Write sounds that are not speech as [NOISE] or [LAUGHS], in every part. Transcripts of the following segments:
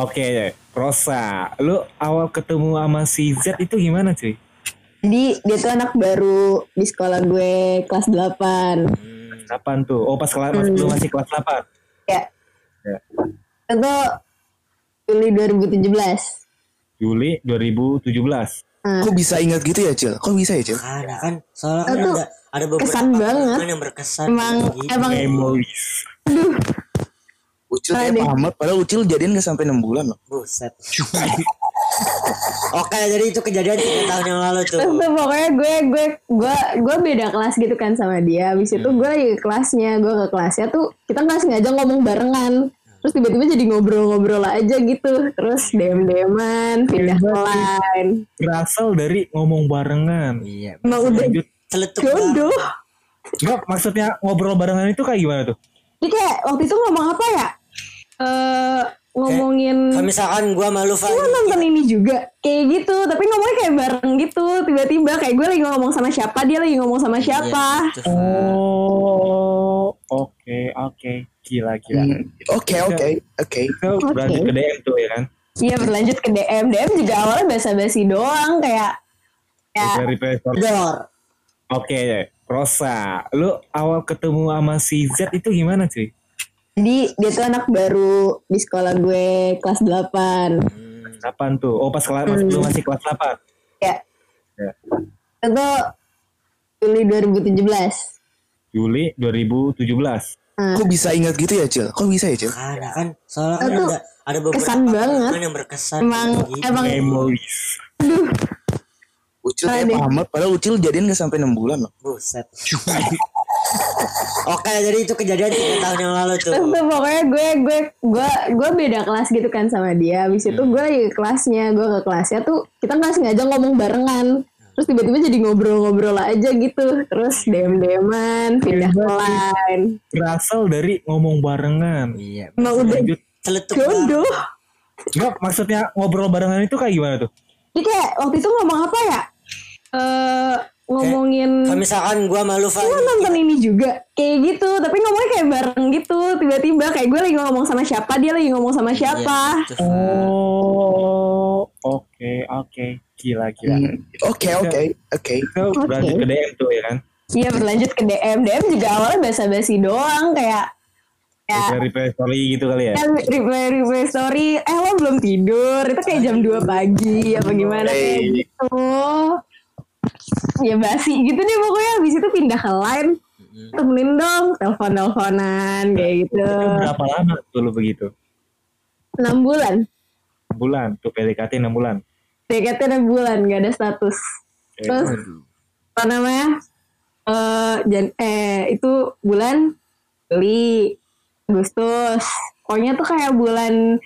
Oke, Rosa, lu awal ketemu sama si Z itu gimana cuy? Jadi dia tuh anak baru di sekolah gue kelas 8. Kapan tuh? Oh pas kelas Hmm. lu masih kelas 8. Ya. Ya. Itu Juli 2017. Juli 2017. Nah, Kok bisa ingat gitu ya, Cil? Kok bisa ya, Cil? Ada kan, soalnya kan ada ada beberapa kesan banget. kenangan yang berkesan. emang gitu. emang Memories. Ucil kayak Aduh. Muhammad, padahal Ucil jadian gak sampai 6 bulan loh. Buset. [LAUGHS] Oke, jadi itu kejadian tiga tahun yang lalu tuh. Terus tuh pokoknya gue gue gue gue beda kelas gitu kan sama dia. Habis itu gue lagi ke kelasnya, gue ke kelasnya tuh kita nggak sengaja ngomong barengan. Terus tiba-tiba jadi ngobrol-ngobrol aja gitu. Terus dem-deman, pindah ke lain. Berasal dari ngomong barengan. Iya. Emang udah. Celetuk jodoh. Enggak, maksudnya ngobrol barengan itu kayak gimana tuh? Jadi kayak waktu itu ngomong apa ya? Eh ngomongin Kalau misalkan gua malu Fa, Lu nonton ini juga kayak gitu tapi ngomongnya kayak bareng gitu tiba-tiba kayak gue lagi ngomong sama siapa dia lagi ngomong sama siapa Gitu, Fa. Oh, oke, oke. Gila, gila. Hmm, Oke, oke, oke. Berlanjut ke DM tuh ya kan? Iya berlanjut ke DM DM juga awalnya basa-basi doang kayak ya. Dor. Oke, Rosa, lu awal ketemu sama si Z itu gimana cuy? Jadi dia tuh anak baru di sekolah gue kelas 8 Kapan tuh? Oh pas kelas Hmm. lu masih kelas 8. ya Ya. itu Juli 2017 Juli 2017. nah, Kok bisa ingat gitu ya, Cil? Kok bisa ya, Cil? Ada kan, soalnya kan ada ada beberapa kesan banget. yang berkesan. emang gitu. emang Memories. Ucil kayak Aduh. Muhammad, padahal Ucil jadian gak sampai 6 bulan loh. Buset. [LAUGHS] Oke, jadi itu kejadian tiga tahun yang lalu tuh. Terus [LAUGHS] tuh pokoknya gue gue gue gue beda kelas gitu kan sama dia. Habis itu gue lagi ke kelasnya, gue ke kelasnya tuh kita nggak sengaja ngomong barengan. Terus tiba-tiba jadi ngobrol-ngobrol aja gitu. Terus dem-deman, pindah ke lain. Berasal dari ngomong barengan. Iya. Emang udah. Celetuk jodoh. Enggak, maksudnya ngobrol barengan itu kayak gimana tuh? Jadi kayak waktu itu ngomong apa ya? Eh ngomongin Kalau misalkan gua malu Fa, lu nonton ini juga kayak gitu tapi ngomongnya kayak bareng gitu tiba-tiba kayak gue lagi ngomong sama siapa dia lagi ngomong sama siapa gitu, Fa. Oh, oke, oke. Gila, gila. Hmm, Oke, oke, oke. Berlanjut ke DM tuh ya kan? Iya berlanjut ke DM DM juga awalnya basa-basi doang kayak ya Dari Play Story gitu kali ya? kan reply reply story eh lo belum tidur itu kayak jam 2 pagi apa gimana kayak Hey. gitu ya basi gitu deh pokoknya. Habis itu pindah ke line. Temenin dong telepon teleponan kayak gitu. Itu berapa lama tuh lu begitu? 6 bulan. Bulan, tuh PDKT 6 bulan. DKT 6 bulan gak ada status. Terus apa namanya? Eh jan eh itu bulan Juli Agustus. Pokoknya tuh kayak bulan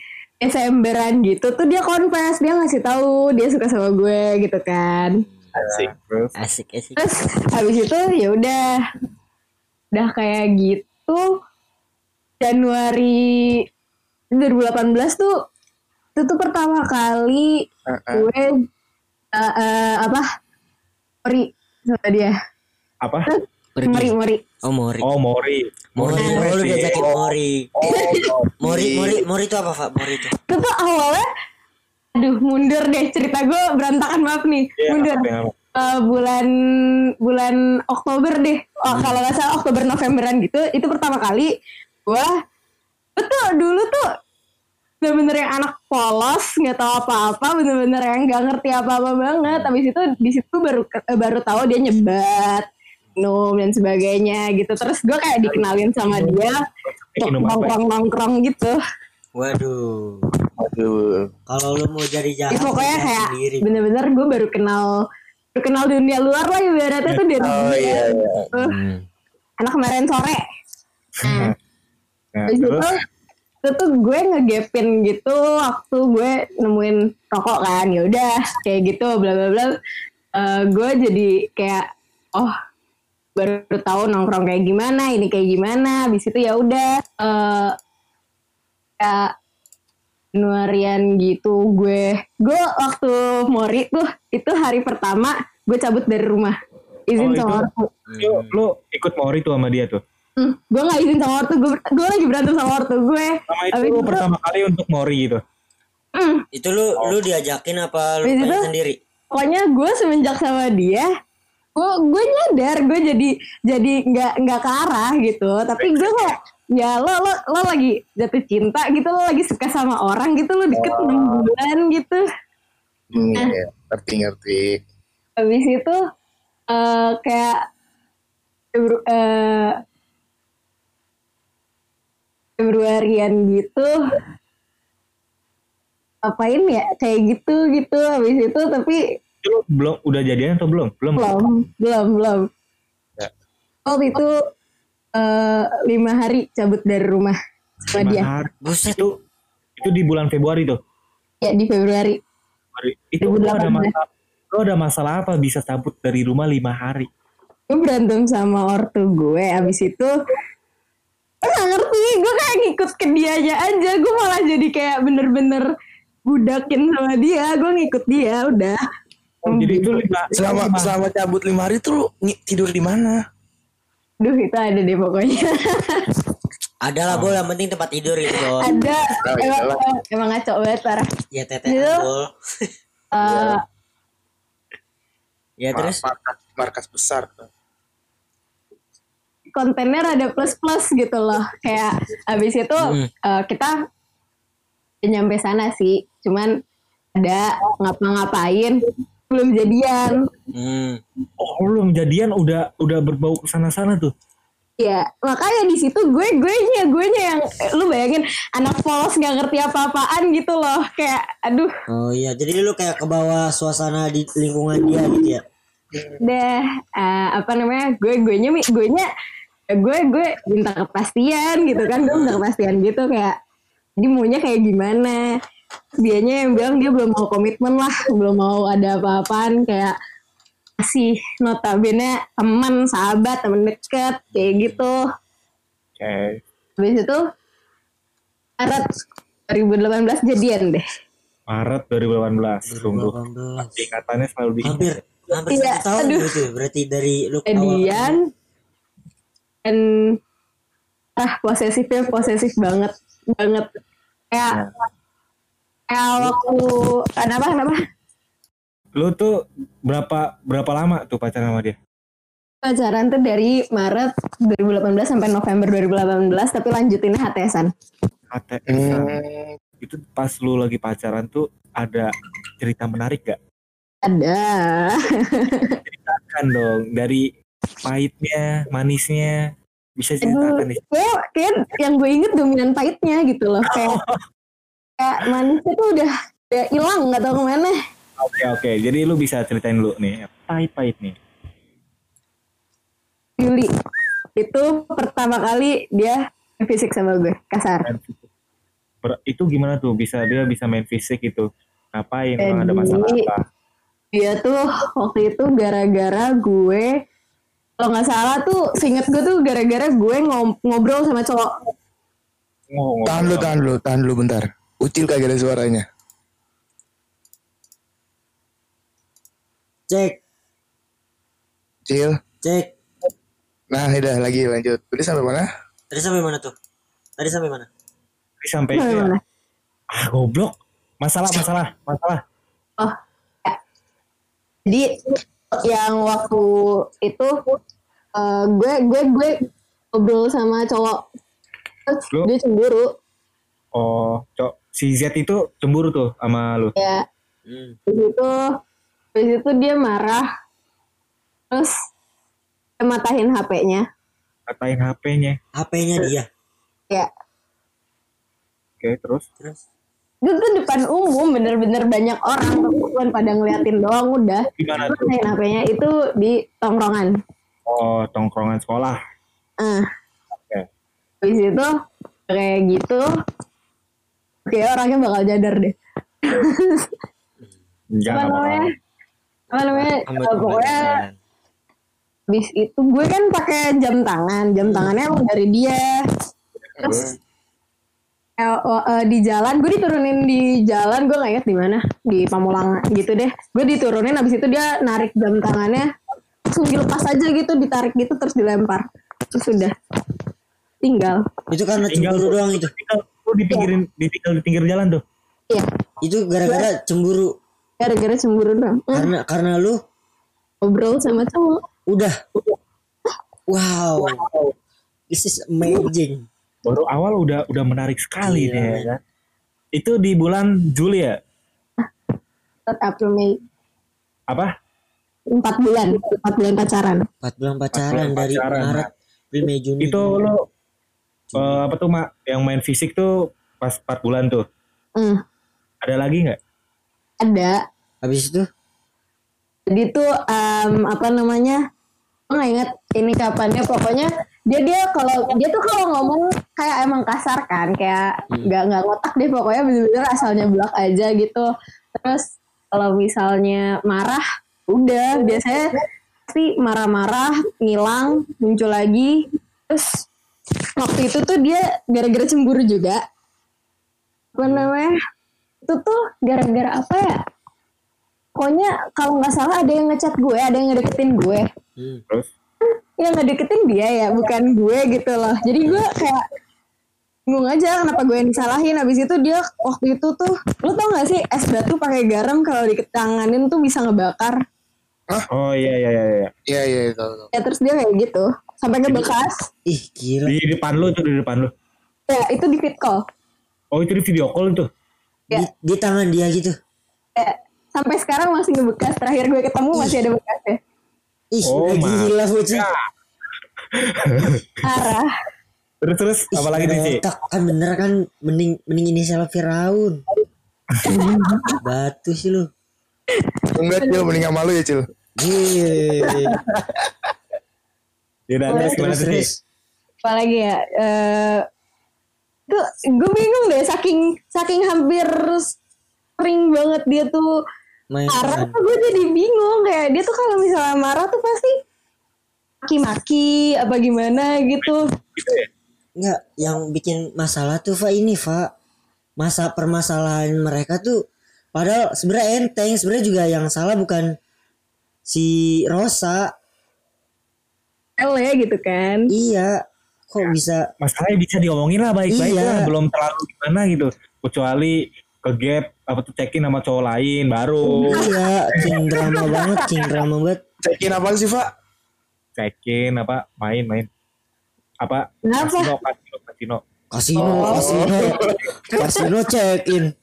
Desemberan gitu tuh dia confess dia ngasih tahu dia suka sama gue gitu kan Asik. Asik asik. terus habis itu ya udah udah kayak gitu Januari 2018 tuh itu tuh pertama kali gue eh, eh, apa Mori sama dia apa? Pergi. Mori Mori Oh Mori. Oh, Mori. Mori. Oh, lu diajakin Mori. Oh, Mori, Mori, Mori itu apa, Pak? Mori itu. itu tuh awalnya aduh mundur deh. Cerita gue berantakan maaf nih. Iya, mundur. apa Eh, bulan bulan Oktober deh. Oh, kalau nggak salah Oktober Novemberan gitu itu pertama kali gue betul dulu tuh bener-bener yang anak polos nggak tahu apa-apa bener-bener yang nggak ngerti apa-apa banget. Habis itu di situ baru eh, baru tahu dia nyebat minum dan sebagainya gitu. Terus gue kayak dikenalin sama dia apa? nongkrong nongkrong gitu. Waduh. Kalau lu mau jadi Ya, jahat, pokoknya lihat kayak bener-bener gue baru kenal baru kenal dunia luar lah ibaratnya tuh dari Oh dia. iya, iya. Tuh, Hmm. anak kemarin sore Nah, Habis terus itu itu tuh gue ngegapin gitu waktu gue nemuin rokok kan ya udah kayak gitu bla bla bla Eh, gue jadi kayak oh baru tahu nongkrong kayak gimana ini kayak gimana habis itu ya udah eh kayak Januarian gitu gue gue waktu Mori tuh itu hari pertama gue cabut dari rumah izin Oh, sama ortu lu, lu ikut Mori tuh sama dia tuh. Hmm, gue gak izin sama ortu gue, gue lagi berantem sama ortu gue Sama itu itu- pertama kali untuk Mori gitu. Hmm, Itu lu lu diajakin apa lu itu- sendiri? pokoknya gue semenjak sama dia gue gue nyadar gue jadi jadi nggak nggak ke arah gitu tapi gue kayak ya lo lo lo lagi jatuh cinta gitu lo lagi suka sama orang gitu lo deket enam bulan gitu Hmm, iya. ngerti ngerti. habis itu eh kayak eh, Februarian gitu apain ya kayak gitu gitu habis itu tapi belum udah jadian atau belum? Belum. belum belum belum Ya. waktu itu eh, lima hari cabut dari rumah sama Lima dia hari. Buset. Itu itu di bulan Februari tuh. ya di Februari Februari. Itu lu ada 2018. masalah. Lu ada masalah apa bisa cabut dari rumah lima hari? gue berantem sama ortu gue abis itu gue gak ngerti gue kayak ngikut ke dianya aja gue malah jadi kayak bener-bener budakin sama dia gue ngikut dia udah Oh, jadi itu lima, Selama lima- selama cabut lima hari tuh tidur di mana? Duh itu ada deh pokoknya [LAUGHS] Ada lah bol yang penting tempat tidur gitu bol. Ada Oh, emang, iyalah. emang, emang ngaco banget parah Ya teteh Iya. bol. [LAUGHS] Eh, Ya terus markas, markas besar. kontennya rada plus-plus gitu loh kayak abis itu Hmm. eh, kita nyampe sana sih cuman ada ngapa-ngapain belum jadian hmm. Oh, lu jadian udah udah berbau ke sana-sana tuh. Ya, makanya di situ gue gue nya gue nya yang eh, lu bayangin anak polos nggak ngerti apa-apaan gitu loh kayak aduh Oh iya, jadi lu kayak ke bawah suasana di lingkungan dia gitu ya. deh eh, apa namanya gue gue nya gue nya gue gue minta kepastian gitu kan gue minta kepastian gitu kayak jadi maunya kayak gimana dianya yang bilang dia belum mau komitmen lah belum mau ada apa-apaan kayak masih notabene teman sahabat teman deket kayak gitu Oke. habis itu Maret 2018 jadian deh Maret 2018. Tunggu. 2018. Ingatannya selalu diingat. Hampir hampir Iya, satu tahun aduh. gitu. Berarti dari lu awal. jadian dan ah posesifnya posesif banget banget kayak kayak waktu kenapa kenapa Lu tuh berapa berapa lama tuh pacaran sama dia? pacaran tuh dari Maret 2018 sampai November 2018 tapi lanjutinnya HTSan HTS. Hmm, Itu pas lu lagi pacaran tuh ada cerita menarik gak? ada Kan dong dari pahitnya, manisnya bisa ceritakan nih. kayak kayak yang gue inget dominan pahitnya gitu loh kayak kayak manisnya tuh udah udah hilang nggak tahu ke mana Oke oke, jadi lu bisa ceritain dulu nih pahit-pahit nih. Juli itu pertama kali dia main fisik sama gue kasar. Ber- itu gimana tuh bisa dia bisa main fisik itu? Ngapain? Emang ada Jadi- masalah apa? dia tuh waktu itu gara-gara gue kalau nggak salah tuh seinget gue tuh gara-gara gue ngobrol sama cowok Oh, tahan lu, ngobrol. tahan lu, tahan lu bentar. Ucil kagak ada suaranya. Cek, Cil. cek. Nah, udah lagi lanjut. Udah sampai mana? Tadi sampai mana tuh? Tadi sampai mana? Tapi sampai Gimana, gimana? ah goblok. Masalah masalah masalah. oh ya. jadi yang waktu itu eh, gue gue gue ngobrol sama cowok terus Lu? dia cemburu Oh, cok si Z itu cemburu tuh sama lu. ya Hmm. Terus itu terus itu dia marah terus matahin HP-nya Katain HP-nya. HP-nya dia. ya Oke, terus Terus itu tuh depan umum bener-bener banyak orang bukan pada ngeliatin doang udah gimana tuh? HP-nya itu di tongkrongan Oh, tongkrongan sekolah. ah Oke. habis itu kayak gitu kayak orangnya bakal jadar deh. [LAUGHS] Jangan apa namanya? apa namanya? Eh, pokoknya habis itu gue kan pakai jam tangan. Jam tangannya emang dari dia. Terus eh, di jalan gue diturunin di jalan gue nggak inget di mana di Pamulang gitu deh. Gue diturunin habis itu dia narik jam tangannya. Langsung dilepas aja gitu ditarik gitu terus dilempar. Terus sudah tinggal. Itu karena Tinggal. cemburu doang itu. Tinggal di pinggirin di tinggal di pinggir jalan tuh. iya Itu gara-gara cemburu gara-gara cemburu dong Eh, karena karena lu ngobrol sama cowok udah wow. This is amazing. Baru awal udah udah menarik sekali Iya, nih ya men. kan. Itu di bulan Juli ya? April Mei Apa? empat bulan empat bulan pacaran 4 bulan pacaran bulan dari pacaran, Maret, April, Mei, Juni. Itu lo eh, apa tuh mak? Yang main fisik tuh pas 4 bulan tuh. Hmm, Ada lagi nggak? ada. Habis itu? Jadi tuh em, apa namanya? Gue nggak inget ini kapannya. Pokoknya dia dia kalau dia tuh kalau ngomong kayak emang kasar kan kayak nggak nggak ngotak deh. Pokoknya bener-bener asalnya belak aja gitu. Terus kalau misalnya marah udah. Biasanya pasti marah-marah ngilang muncul lagi. Terus waktu itu tuh dia gara-gara cemburu juga. Apa namanya? Itu tuh gara-gara apa ya? Pokoknya kalau nggak salah ada yang ngechat gue ada yang ngedeketin gue. Hmm. Terus? Yang ngedeketin dia ya bukan gue gitu loh. Jadi gue kayak bingung aja kenapa gue yang disalahin. Habis itu dia waktu itu tuh lu tau gak sih es batu pakai garam kalau diketanganin tuh bisa ngebakar Oh iya iya iya iya. Iya iya tahu. ya terus dia kayak gitu sampai ke bekas Ih gila. Di depan lu tuh di depan lu. ya itu di fit call Oh itu di video call tuh. Ya. Di, di tangan dia gitu. ya, sampai sekarang masih ngebekas terakhir gue ketemu masih ada bekasnya Ih Oh, gila bocil. [LAUGHS] parah Terus terus Ih, apa lagi nih ada sih? otak kan bener kan mending mending inisial Firaun. Batu sih lu. Enggak Cil, mending sama lu ya Cil. Yeay. Ya udah terus gimana terus apalagi ya eh tuh gue bingung deh saking saking hampir sering banget dia tuh marah tuh gue jadi bingung kayak dia tuh kalau misalnya marah tuh pasti maki-maki apa gimana gitu? Enggak, yang bikin masalah tuh Fa ini Fa. Masa permasalahan mereka tuh padahal sebenarnya enteng, sebenarnya juga yang salah bukan si Rosa. L ya gitu kan Iya. Kok bisa Masalahnya bisa diomongin lah baik-baik Iya. lah. Belum terlalu gimana gitu. Kecuali ke gap apa tuh cekin sama cowok lain baru iya, king drama banget, king drama banget. Cekin apaan sih Pak? cekin apa main-main apa Kenapa? kasino kasino kasino Kasino, Oh. kasino, kasino check in.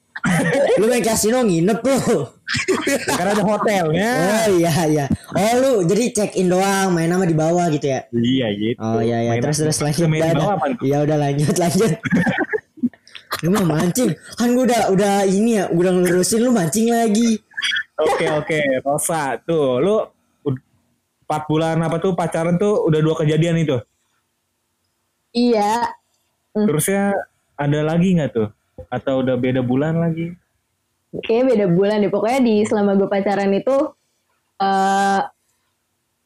Lu main kasino nginep lu. karena ada hotelnya Oh iya iya. Oh lu jadi check in doang, main nama di bawah gitu ya. iya gitu Oh iya iya Main terus terus lanjut Main di dah, bawah? Ya udah lanjut lanjut. Lu mah mancing. Kan gua udah udah ini ya, udah ngelurusin lu mancing lagi. oke oke Rosa tuh lu empat bulan apa tuh pacaran tuh udah dua kejadian itu iya Hmm. terusnya ada lagi nggak tuh atau udah beda bulan lagi? Kayaknya beda bulan deh. Pokoknya di selama gue pacaran itu eh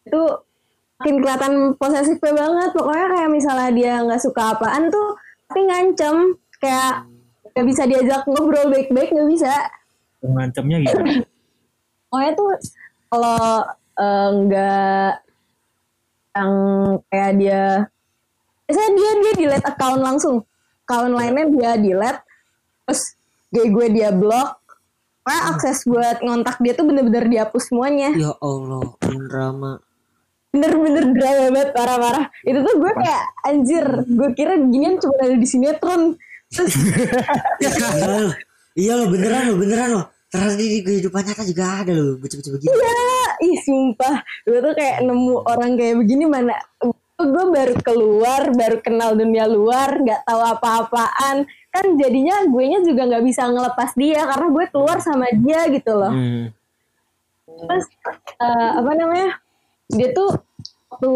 itu makin kelihatan posesifnya banget. Pokoknya kayak misalnya dia nggak suka apaan tuh tapi ngancem. Kayak nggak bisa diajak ngobrol baik-baik nggak bisa. Ngancamnya gitu. [LAUGHS] Pokoknya tuh kalau eh, nggak yang kayak dia biasanya dia dia delete account langsung. Account lainnya dia delete terus gue gue dia blok Pokoknya akses buat ngontak dia tuh bener-bener dihapus semuanya Ya Allah, drama. bener-bener drama banget parah-parah itu tuh gue kayak anjir gue kira ginian cuma ada di sinetron terus [LAUGHS] Iya lo, iya lo beneran lo beneran lo. Ternyata di kehidupan nyata juga ada lo, bocah-bocah begini. ya ih sumpah gue tuh kayak nemu orang kayak begini mana gue baru keluar baru kenal dunia luar nggak tahu apa-apaan kan jadinya gue nya juga nggak bisa ngelepas dia karena gue keluar sama dia gitu loh. Hmm. terus eh, apa namanya? Dia tuh waktu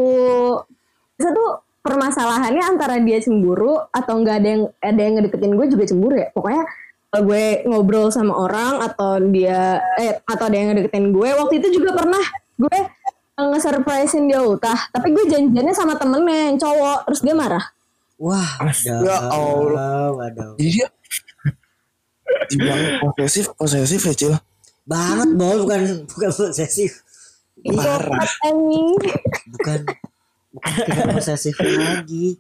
itu tuh permasalahannya antara dia cemburu atau nggak ada yang ada yang ngedeketin gue juga cemburu ya. Pokoknya kalau gue ngobrol sama orang atau dia eh atau ada yang ngedeketin gue waktu itu juga pernah gue eh, nge-surprisein dia ultah tapi gue janjiannya sama temennya yang cowok terus dia marah Wah, Astaga. Ya Allah. wadaw. Jadi dia dibilang posesif, posesif ya Cil. Banget bol, bukan bukan posesif. Parah. anjing bukan bukan posesif lagi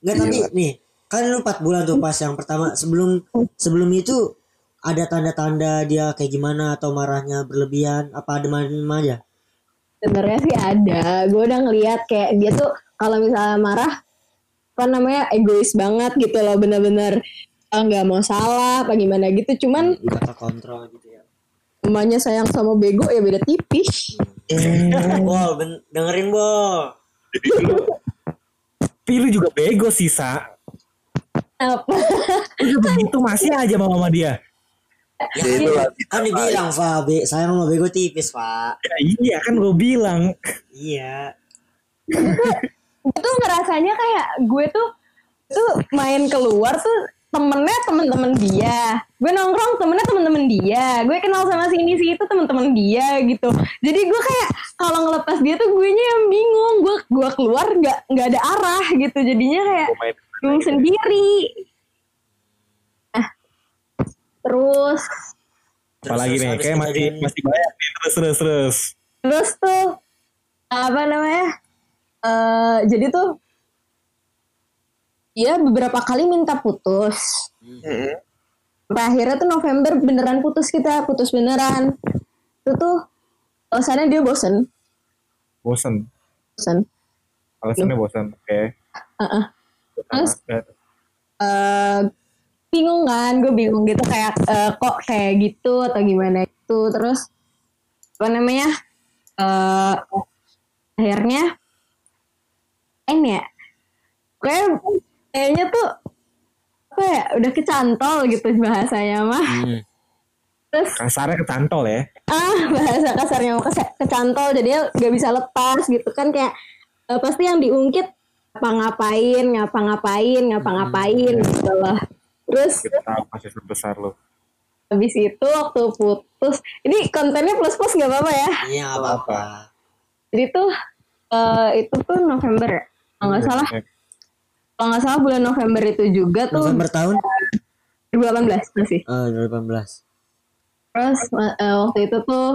nggak tapi nih kan lu 4 bulan tuh pas yang pertama sebelum sebelum itu ada tanda-tanda dia kayak gimana atau marahnya berlebihan apa ada mana aja sebenarnya sih ada gue udah ngeliat kayak dia tuh kalau misalnya marah apa namanya egois banget gitu loh bener-bener eh, nggak mau salah apa gimana gitu cuman udah terkontrol gitu ya emaknya sayang sama bego ya beda tipis Bol ben- dengerin bol Tapi lu juga bego sih, Sa. apa Lu begitu masih aja mau sama dia. ya, Ya, itu lah. kan dibilang Fa be sayang sama bego tipis Fa Ya, iya kan gue bilang. iya [LAUGHS] gue tuh ngerasanya kayak gue tuh tuh main keluar tuh temennya temen-temen dia. Gue nongkrong temennya temen-temen dia. Gue kenal sama si ini si itu temen-temen dia gitu. Jadi gue kayak kalau ngelepas dia tuh gue yang bingung. Gue gue keluar nggak nggak ada arah gitu. Jadinya kayak bingung sendiri. Nah terus. Apalagi nih, kayak masih masih banyak nih terus terus terus. terus tuh apa namanya eh jadi tuh dia beberapa kali minta putus. Sampai akhirnya tuh November beneran putus kita putus beneran itu tuh alasannya dia bosen Bosen. bosen Alasannya bosen. Oke. Heeh. Terus? Ya. eh bingung kan gue bingung gitu kayak eh, kok kayak gitu atau gimana itu terus apa namanya eh akhirnya ya? Kayak kayaknya tuh apa ya udah kecantol gitu bahasanya mah. Hmm. terus Kasarnya ketantol ya. ah bahasa kasarnya mau kecantol. Jadi nggak bisa lepas gitu kan kayak eh, pasti yang diungkit ngapa ngapain ngapa ngapain ngapa ngapain gitu loh. Terus Kita tahu kasus besar lo. habis itu waktu putus ini kontennya plus plus nggak apa-apa ya? Iya nggak apa-apa. Jadi tuh eh, itu tuh November ya kalau nggak salah. kalau nggak salah bulan November itu juga tuh. November tahun? 2018 masih oh 2018 terus eh, waktu itu tuh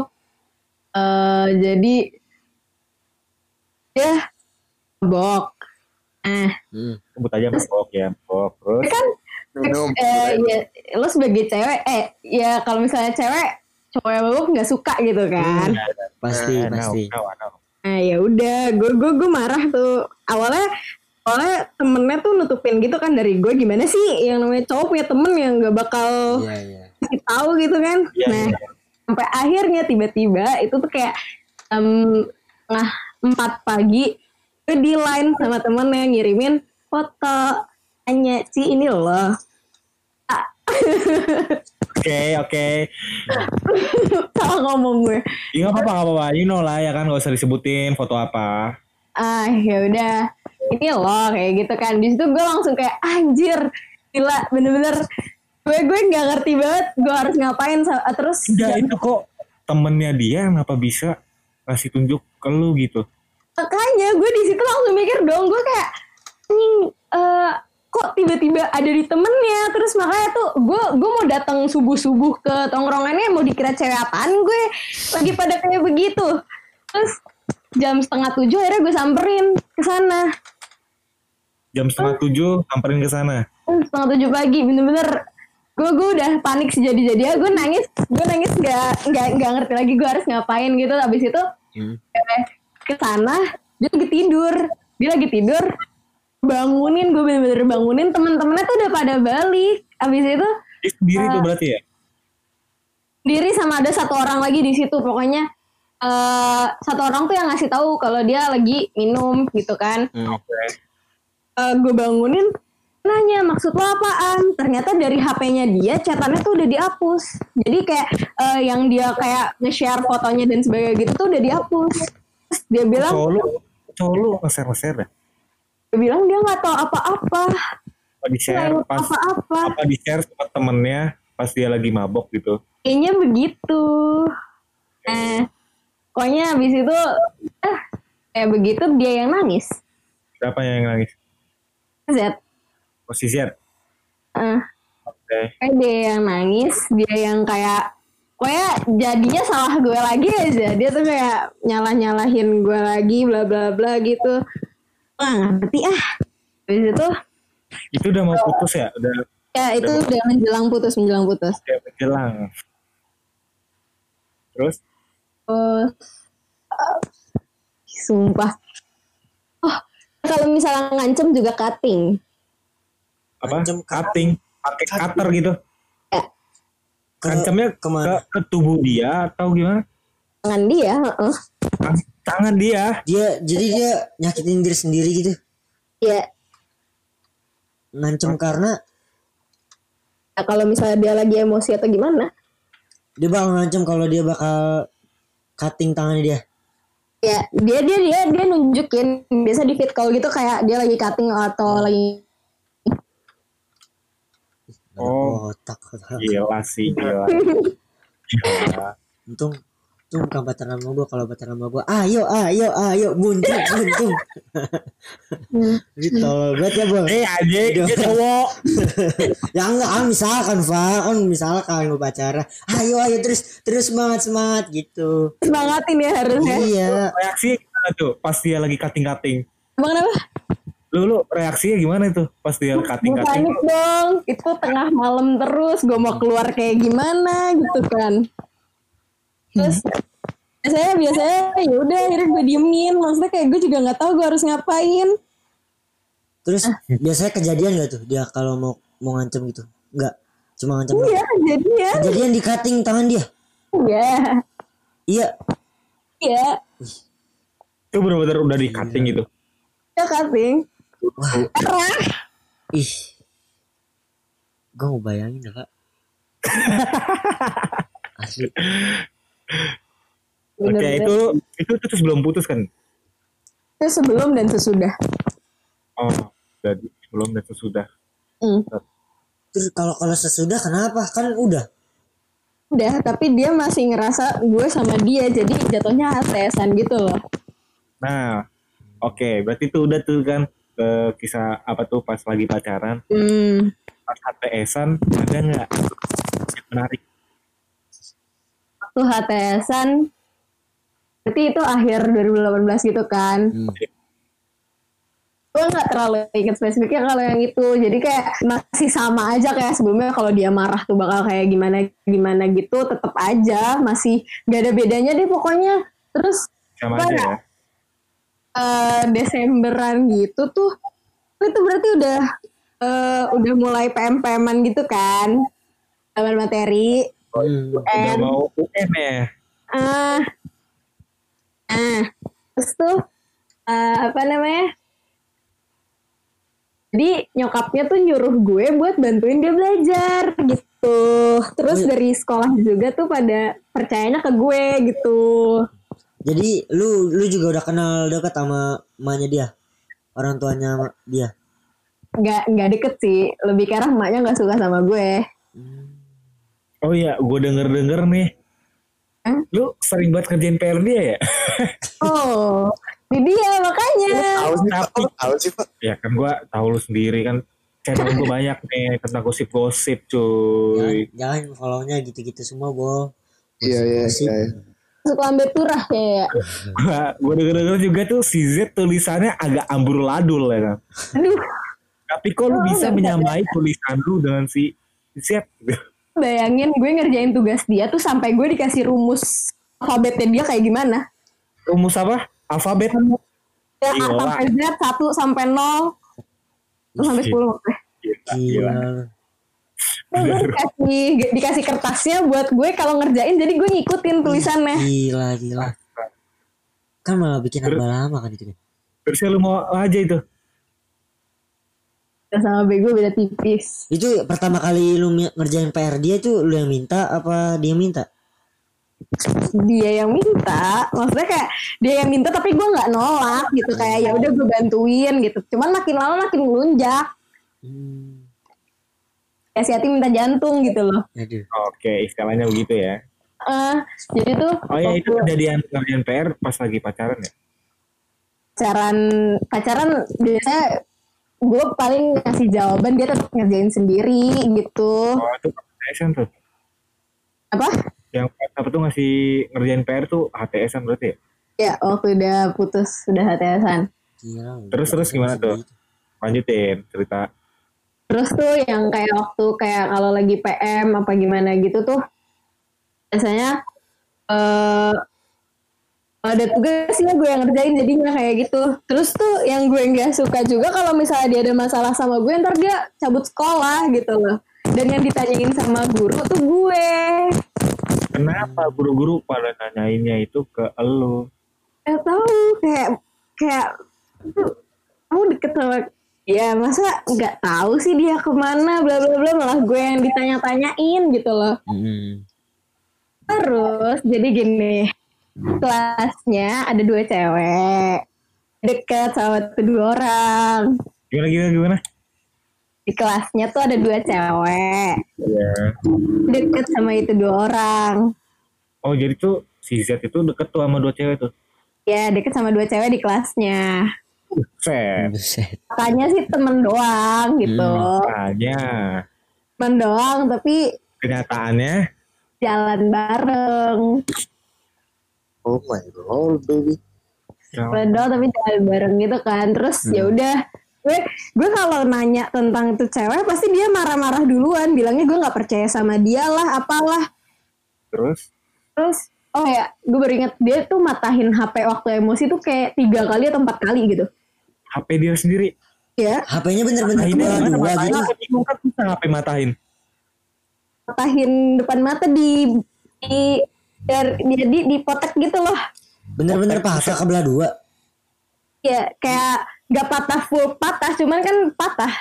eh jadi ya bok. Eh. Hmm. Sebut aja mabok ya, mabok. Terus? Kan Minum. eh ya lo sebagai cewek eh ya kalau misalnya cewek cowok yang nggak suka gitu kan? Pasti Eh, no, pasti. no, no. Nah ya udah gue gue gue marah tuh. Awalnya awalnya temennya tuh nutupin gitu kan dari gue gimana sih yang namanya cowok punya temen yang nggak bakal iya iya. kasih tahu gitu kan? Iya, nah iya. sampai akhirnya tiba-tiba itu tuh kayak em, tengah empat pagi gue di line sama temennya ngirimin foto. Hanya si ini loh [LAUGHS] [LAUGHS] Oke, oke. [LAUGHS] salah ngomong gue Ya nggak apa-apa, nggak apa-apa. You know lah ya kan, gak usah disebutin foto apa. ah ya udah ini loh kayak gitu kan di situ gue langsung kayak anjir gila bener-bener gue gue nggak ngerti banget gue harus ngapain sa- terus Enggak, itu kok temennya dia kenapa bisa kasih tunjuk ke lu gitu. makanya gue di situ langsung mikir dong gue kayak anjing eh, kok tiba-tiba ada di temennya? Terus makanya tuh gue gue mau datang subuh subuh ke tongkrongannya mau dikira cewek apaan gue? Lagi pada kayak begitu. Terus jam setengah tujuh akhirnya gue samperin ke sana. Jam setengah tujuh samperin ke sana. Hmm, setengah tujuh pagi bener-bener. Gue gue udah panik sejadi-jadi gue nangis gue nangis gak nggak nggak ngerti lagi gue harus ngapain gitu. Habis itu Hmm. eh, ke sana dia lagi tidur. Dia lagi tidur bangunin gue bener-bener bangunin temen-temennya tuh udah pada balik habis itu Dia sendiri tuh berarti ya? diri sama ada satu orang lagi di situ pokoknya eh satu orang tuh yang ngasih tahu kalau dia lagi minum gitu kan Hmm. Oke. gue bangunin nanya maksud lo apaan ternyata dari HP-nya dia catatannya tuh udah dihapus jadi kayak eh, yang dia kayak nge-share fotonya dan sebagainya gitu tuh udah dihapus Terus dia bilang Cowok lu, cowok lu nge-share-nge-share dah. Dia bilang dia nggak tahu apa-apa Apa di-share nggak pas, apa-apa apa di-share sama temennya pas dia lagi mabok gitu. kayaknya begitu eh pokoknya habis itu eh kayak begitu dia yang nangis Siapa yang nangis? Z Posisi Z. eh Oke. kayak dia yang nangis dia yang kayak pokoknya jadinya salah gue lagi aja dia tuh kayak nyalah nyalahin gue lagi bla bla bla gitu ah ngerti ah habis itu Itu udah mau putus ya? Udah Ya itu udah menjelang putus menjelang putus. Udah menjelang. Terus Terus uh, sumpah. Oh, kalau misalnya ngancem juga cutting. apa? Ngancem Cutting, pakai cutter gitu. Ya, Ke- Kancamnya ke, ke mana? ke tubuh dia atau gimana? tangan dia, heeh. Tang- Tangan dia. Dia jadi dia nyakitin diri sendiri gitu. Ya, Ngancem karena ya kalau misalnya dia lagi emosi atau gimana, dia bakal ngancem kalau dia bakal cutting tangannya dia. ya dia dia dia dia nunjukin biasa di fit call gitu kayak dia lagi cutting atau lagi Oh. otak. Gila sih, gila. [LAUGHS] Gila. Untung Untung bukan pacaran sama gue kalau pacaran sama gue ayo ayo ayo buntung buntung jadi tolol banget ya bang Eh anjing, Udah. dia cowok. [LAUGHS] ya enggak ah, misalkan Pak kan misalkan gue pacaran ayo ayo terus terus semangat semangat gitu semangatin ya harusnya. iya Reaksi gimana tuh pas dia lagi cutting-cutting? Emang kenapa? Lu lu reaksinya gimana tuh pas dia Gue cutting-cutting? panik dong. Itu tengah malam terus. Gue mau keluar kayak gimana gitu kan. Terus biasanya biasanya ya udah akhirnya gue diemin. Maksudnya kayak gue juga nggak tahu gue harus ngapain. terus biasanya kejadian gak tuh dia kalau mau mau ngancem gitu enggak cuma ngancem. Iya jadinya. kejadian di cutting tangan dia Iya. iya Iya. Itu bener-bener udah di cutting gitu. Ya cutting. wah ih gue mau bayangin ya pak [LAUGHS] asli Oke, itu itu tuh terus belum putus kan? Itu sebelum dan sesudah. Oh, jadi belum dan sesudah. Hmm. terus kalau kalau sesudah kenapa kan udah Udah, tapi dia masih ngerasa gue sama dia jadi jatuhnya HTSan gitu loh. Nah, oke, berarti itu udah tuh kan ke kisah apa tuh pas lagi pacaran, Hmm. pas HTS-an ada nggak menarik? Waktu HTSan berarti itu akhir 2018 gitu kan. Hmm. Gue nggak terlalu inget spesifiknya kalau yang itu. Jadi kayak masih sama aja kayak sebelumnya kalau dia marah tuh bakal kayak gimana gimana gitu tetap aja masih gak ada bedanya deh pokoknya. Terus Sama aja ya? eh Desemberan gitu tuh itu berarti udah eh, udah mulai PM-PM-an gitu kan Taman materi Hmm. Udah mau UN ya. ah ah terus tuh eh, apa namanya jadi nyokapnya tuh nyuruh gue buat bantuin dia belajar gitu terus Oh, iya. dari sekolah juga tuh pada percayanya ke gue gitu Jadi lu lu juga udah kenal dekat sama emaknya dia. Orang tuanya dia. nggak nggak deket sih lebih karena emaknya nggak suka sama gue Oh iya, gue denger-denger nih. Hah? Lu sering banget kerjain PR dia ya? [LAUGHS] oh ini dia makanya Tahu sih Pak, Tapi- tahu sih Pak. ya kan gue tahu lu sendiri kan channel gue banyak nih tentang gosip-gosip cuy. Jangan, jangan follow-nya gitu-gitu semua, Bol. Iya iya Gosip. iya. suka ambil turah ya Gua, gue denger-denger juga tuh si Z tulisannya agak amburadul ya kan. aduh Tapi kok lu Oh, bisa menyamai tulisan lu dengan si Z? Bayangin gue ngerjain tugas dia tuh sampai gue dikasih rumus alfabetnya dia kayak gimana Rumus apa? Alfabet? ya, A Gila. sampai Z satu sampai nol terus sampai sepuluh maksudnya. Gila. Terus gue dikasih dikasih kertasnya buat gue kalau ngerjain jadi gue ngikutin tulisannya Gila, gila. Kan malah bikin Terus- abal lama kan itu kan. Terusnya lu mau aja itu? Sama bego beda tipis Itu pertama kali lu ngerjain PR dia itu lu yang minta apa dia minta? dia yang minta maksudnya kayak dia yang minta tapi gue nggak nolak gitu kayak ya udah gue bantuin gitu cuman makin lama makin melunjak Hmm. kayak si Ati minta jantung gitu loh Aduh. Oke, istilahnya begitu ya. Eh, jadi tuh Oh ya itu kejadian ngerjain PR pas lagi pacaran ya? pacaran pacaran biasanya gue paling ngasih jawaban dia tetap ngerjain sendiri gitu Oh itu HTSan tuh. apa Yang apa tuh ngasih ngerjain PR tuh HTSan berarti ya? ya waktu udah putus udah hati-hatian Gila. Terus- terus gimana tuh? Lanjutin cerita. Terus tuh yang kayak waktu kayak kalau lagi PM apa gimana gitu tuh biasanya eh ada tugasnya gue yang ngerjain jadinya kayak gitu. Terus tuh yang gue nggak suka juga kalau misalnya dia ada masalah sama gue ntar dia cabut sekolah gitu loh. Dan yang ditanyain sama guru tuh gue. Kenapa guru-guru pada nanyainnya itu ke elu? Gak tahu kayak kayak "Tuh, kamu deket sama ya masa nggak tahu sih dia ke mana bla bla bla malah gue yang ditanya-tanyain gitu loh. Mm. Terus jadi gini, kelasnya ada dua cewek deket sama tuh dua orang. Gimana gimana gimana? Di kelasnya tuh ada dua cewek Ya. deket sama itu dua orang. Oh jadi tuh si Z itu deket tuh sama dua cewek tuh. Ya deket sama dua cewek di kelasnya. Set. Buset. Katanya sih temen doang gitu. Makanya Temen doang tapi kenyataannya jalan bareng. Oh my god, baby. Temen doang tapi jalan bareng gitu kan. Terus ya udah gue gue kalau nanya tentang itu cewek pasti dia marah-marah duluan bilangnya gue nggak percaya sama dia lah apalah terus terus oh ya gue baru inget dia tuh matahin HP waktu emosi tuh kayak tiga kali atau empat kali gitu HP dia sendiri. ya HP-nya bener-bener dua gimana? dua gitu. matahin. matahin depan mata di di dari di, di potek gitu loh Bener-bener patah kebelah dua. ya kayak nggak patah full patah cuman kan patah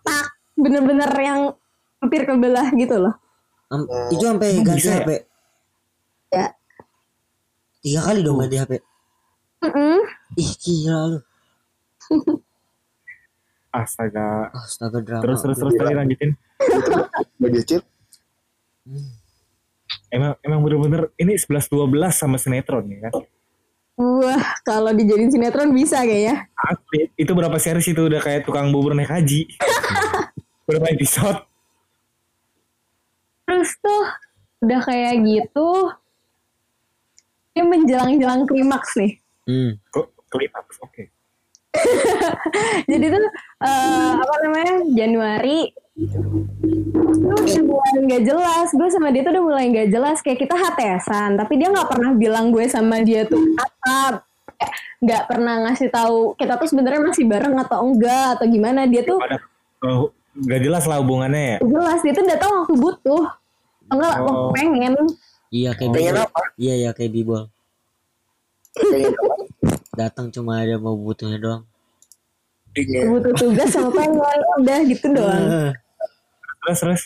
tak bener-bener yang hampir kebelah gitu loh Am- itu sampai ganti bisa ya? HP. ya Tiga kali dong ganti HP. Mm-mm. Ih gila lu. [LAUGHS] Astaga. Astaga drama. Terus terus terus tadi lanjutin. Bagi Emang emang bener-bener ini 11 12 sama sinetron ya kan. wah kalau dijadiin sinetron bisa kayaknya Asli. Itu berapa series itu udah kayak tukang bubur naik haji. [LAUGHS] berapa episode? terus tuh udah kayak gitu dia menjelang-jelang klimaks nih Hmm. Klimaks? Oke. [LAUGHS] jadi tuh eh, apa namanya Januari itu udah mulai nggak jelas gue sama dia tuh udah mulai nggak jelas kayak kita HTSan tapi dia nggak pernah bilang gue sama dia tuh apa Kayak nggak pernah ngasih tahu kita tuh sebenarnya masih bareng atau enggak atau gimana dia tuh oh, gak jelas lah hubungannya ya. jelas dia tuh datang waktu butuh enggak waktu Oh. pengen Iya kayak pengen bibol. apa? Iya ya kayak bibol. Datang cuma ada mau butuhnya doang. Pengen. butuh tugas sama pengen udah gitu doang Eh, Terus terus